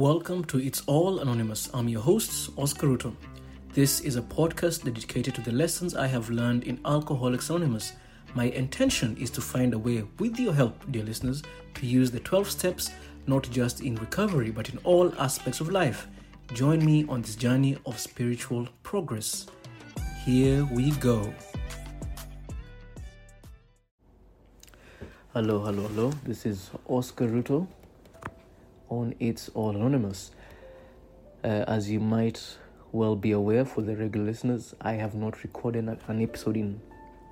Welcome to It's All Anonymous. I'm your host, Oscar Ruto. This is a podcast dedicated to the lessons I have learned in Alcoholics Anonymous. My intention is to find a way, with your help, dear listeners, to use the 12 steps not just in recovery but in all aspects of life. Join me on this journey of spiritual progress. Here we go. Hello, hello, hello. This is Oscar Ruto on It's All Anonymous. Uh, as you might well be aware, for the regular listeners, I have not recorded an episode in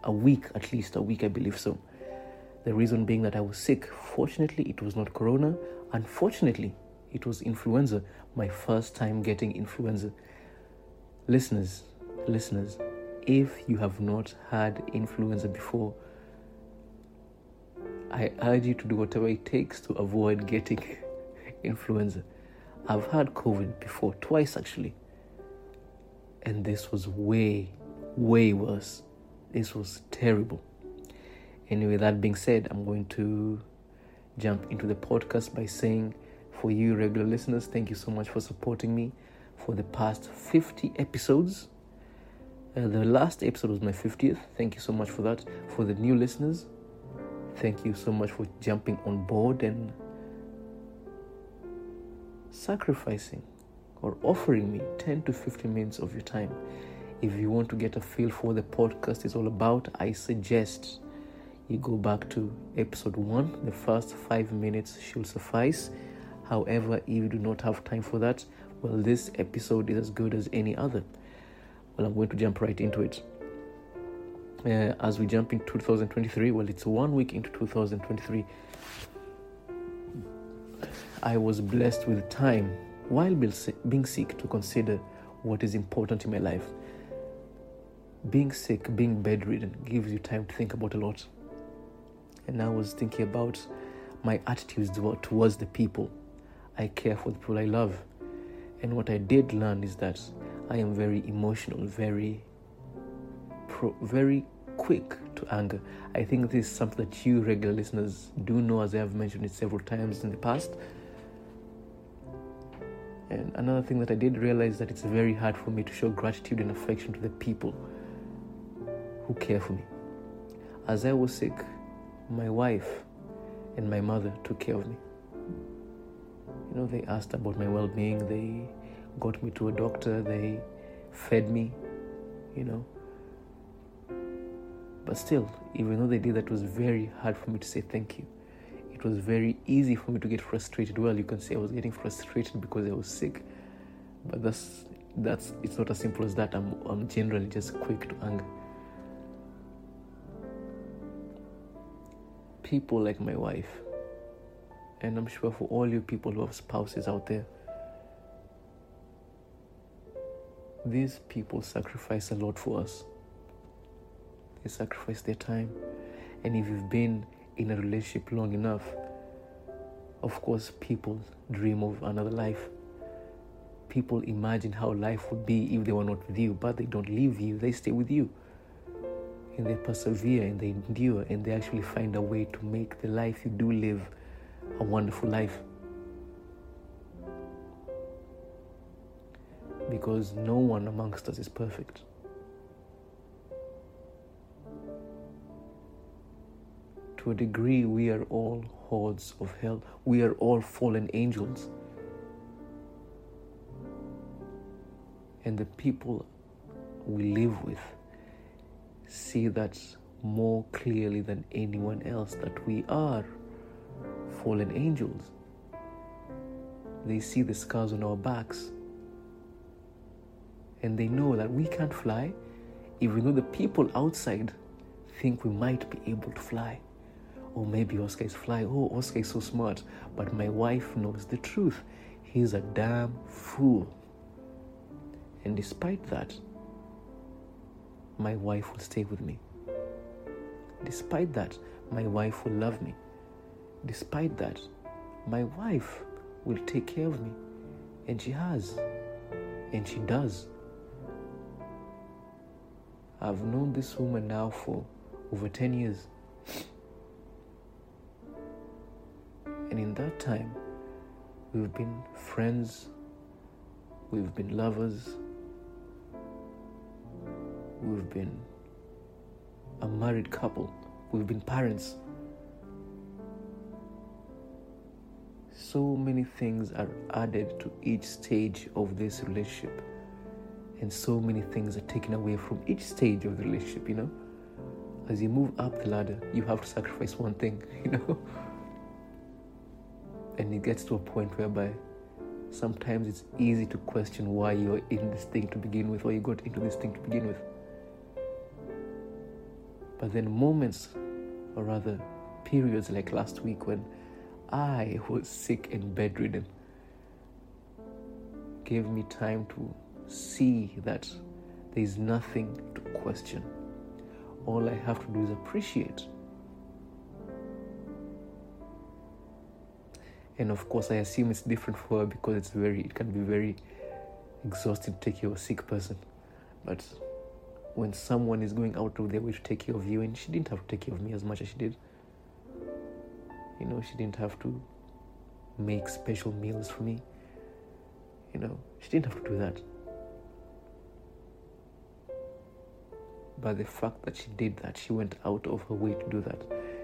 a week, at least a week, I believe so. The reason being that I was sick. Fortunately, it was not corona. Unfortunately, it was influenza, my first time getting influenza. Listeners, listeners, if you have not had influenza before, I urge you to do whatever it takes to avoid getting influenza. I've had COVID before, twice actually. And this was way, way worse. This was terrible. Anyway, that being said, I'm going to jump into the podcast by saying, for you regular listeners, thank you so much for supporting me for the past 50 episodes. Uh, the last episode was my 50th. Thank you so much for that. For the new listeners, thank you so much for jumping on board and sacrificing or offering me 10 to 15 minutes of your time. If you want to get a feel for what the podcast is all about, I suggest you go back to episode 1. The first 5 minutes should suffice. However, if you do not have time for that, well, this episode is as good as any other. Well, I'm going to jump right into it. Uh, as we jump into 2023, well, it's one week into 2023. I was blessed with time while being sick to consider what is important in my life. Being sick, being bedridden, gives you time to think about a lot. And I was thinking about my attitudes towards the people. I care for the people I love. And what I did learn is that I am very emotional, very, pro, very quick to anger. I think this is something that you regular listeners do know, as I have mentioned it several times in the past. And another thing that I did realize that it's very hard for me to show gratitude and affection to the people who care for me. As I was sick, my wife and my mother took care of me. You know, they asked about my well being, they got me to a doctor, they fed me, you know. But still, even though they did that, was very hard for me to say thank you it was very easy for me to get frustrated. Well, you can say I was getting frustrated because I was sick, but that's that's it's not as simple as that. I'm I'm generally just quick to anger. People like my wife, and I'm sure for all you people who have spouses out there, these people sacrifice a lot for us. They sacrifice their time, and if you've been in a relationship long enough, of course, people dream of another life. People imagine how life would be if they were not with you, but they don't leave you, they stay with you. And they persevere and they endure and they actually find a way to make the life you do live a wonderful life. Because no one amongst us is perfect. To a degree, we are all hordes of hell. We are all fallen angels. And the people we live with see that more clearly than anyone else that we are fallen angels. They see the scars on our backs and they know that we can't fly, even though the people outside think we might be able to fly. Or maybe Oscar is fly. Oh, Oscar is so smart. But my wife knows the truth. He's a damn fool. And despite that, my wife will stay with me. Despite that, my wife will love me. Despite that, my wife will take care of me. And she has. And she does. I've known this woman now for over 10 years. And in that time, We've been friends, we've been lovers, we've been a married couple, we've been parents. So many things are added to each stage of this relationship, and so many things are taken away from each stage of the relationship, you know. As you move up the ladder, you have to sacrifice one thing, you know. And it gets to a point whereby sometimes it's easy to question why you're in this thing to begin with, why you got into this thing to begin with. But then moments, or rather periods like last week when I was sick and bedridden, gave me time to see that there is nothing to question. All I have to do is appreciate. And of course, I assume it's different for her because it's very, it can be very exhausting to take care of a sick person. But when someone is going out of their way to take care of you, and she didn't have to take care of me as much as she did. You know, she didn't have to make special meals for me. You know, she didn't have to do that. But the fact that she did that, she went out of her way to do that,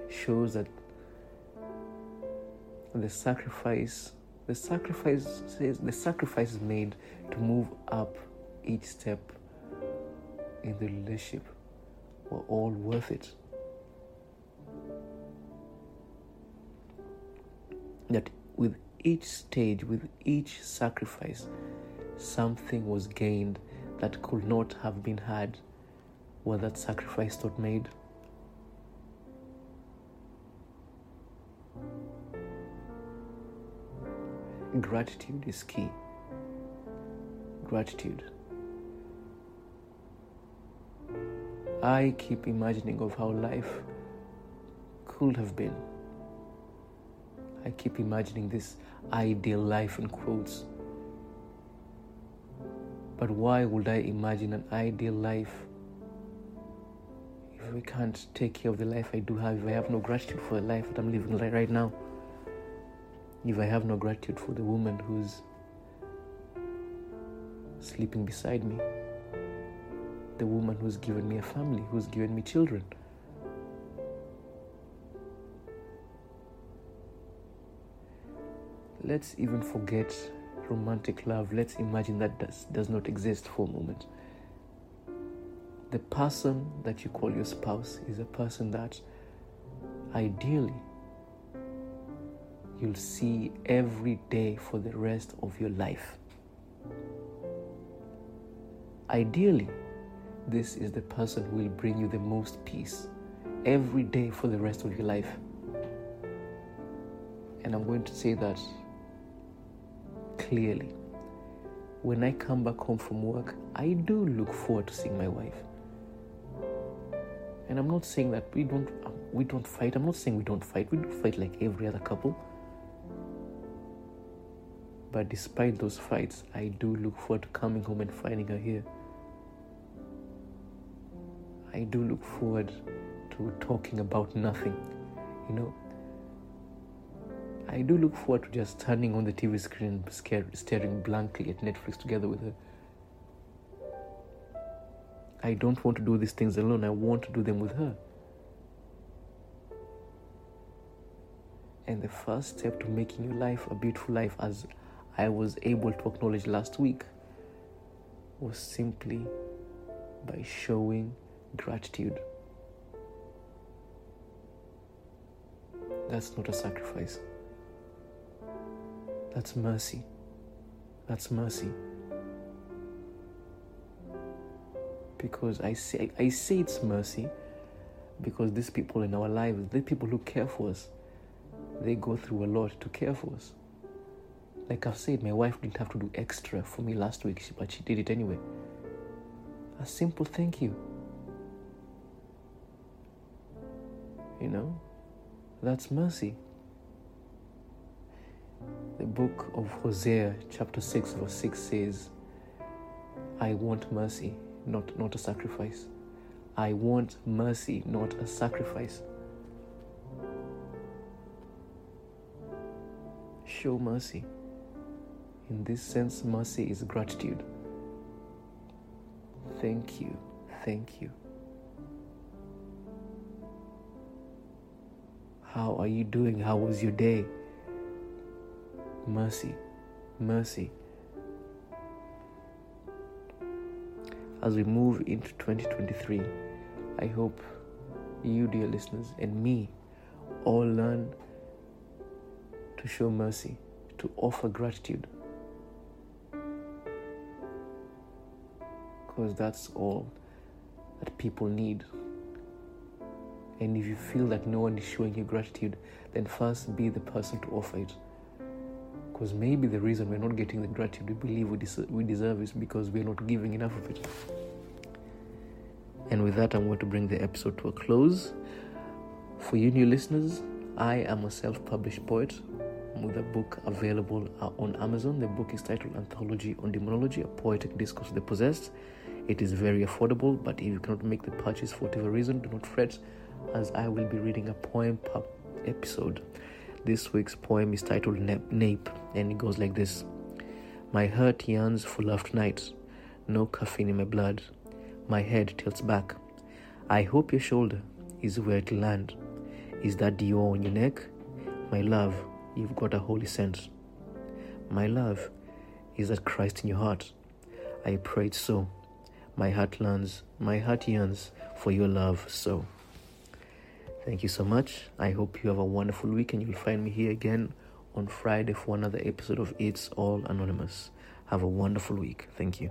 shows that the sacrifice, the sacrifice says the sacrifice is made to move up each step in the relationship were all worth it. That with each stage, with each sacrifice, something was gained that could not have been had were that sacrifice not made. Gratitude is key. Gratitude. I keep imagining of how life could have been. I keep imagining this ideal life in quotes. But why would I imagine an ideal life if I can't take care of the life I do have, if I have no gratitude for the life that I'm living right now? If I have no gratitude for the woman who's sleeping beside me? the woman who's given me a family, who's given me children. Let's even forget romantic love. Let's imagine that does, does not exist for a moment. The person that you call your spouse is a person that ideally you'll see every day for the rest of your life. Ideally, this is the person who will bring you the most peace every day for the rest of your life. And I'm going to say that clearly. When I come back home from work, I do look forward to seeing my wife. And I'm not saying that we don't we don't fight. I'm not saying we don't fight. We do fight like every other couple. But despite those fights, I do look forward to coming home and finding her here. I do look forward to talking about nothing, you know. I do look forward to just standing on the TV screen and staring blankly at Netflix together with her. I don't want to do these things alone, I want to do them with her. And the first step to making your life a beautiful life, as I was able to acknowledge last week, was simply by showing gratitude. That's not a sacrifice. That's mercy. That's mercy. Because I say I say it's mercy because these people in our lives, the people who care for us, they go through a lot to care for us. Like I've said, my wife didn't have to do extra for me last week, but she did it anyway. A simple thank you. You know, that's mercy. The book of Hosea, chapter 6, verse 6 says, I want mercy, not, not a sacrifice. I want mercy, not a sacrifice. Show mercy. In this sense, mercy is gratitude. Thank you. Thank you. How are you doing? How was your day? Mercy. Mercy. As we move into 2023, I hope you, dear listeners, and me all learn to show mercy, to offer gratitude. Because that's all that people need. And if you feel that no one is showing you gratitude, then first be the person to offer it. Because maybe the reason we're not getting the gratitude we believe we, des- we deserve is because we're not giving enough of it. And with that, I'm going to bring the episode to a close. For you new listeners, I am a self published poet with a book available uh, on Amazon. The book is titled Anthology on Demonology, a poetic discourse of the possessed. It is very affordable, but if you cannot make the purchase for whatever reason, do not fret, as I will be reading a poem per episode. This week's poem is titled Nape, and it goes like this My heart yearns for love tonight, no caffeine in my blood. My head tilts back. I hope your shoulder is where it'll land. Is that Dior on your neck? My love, you've got a holy sense. My love, is that Christ in your heart? I prayed so. My heart learns, my heart yearns for your love so. Thank you so much. I hope you have a wonderful week and you'll find me here again on Friday for another episode of It's All Anonymous. Have a wonderful week. Thank you.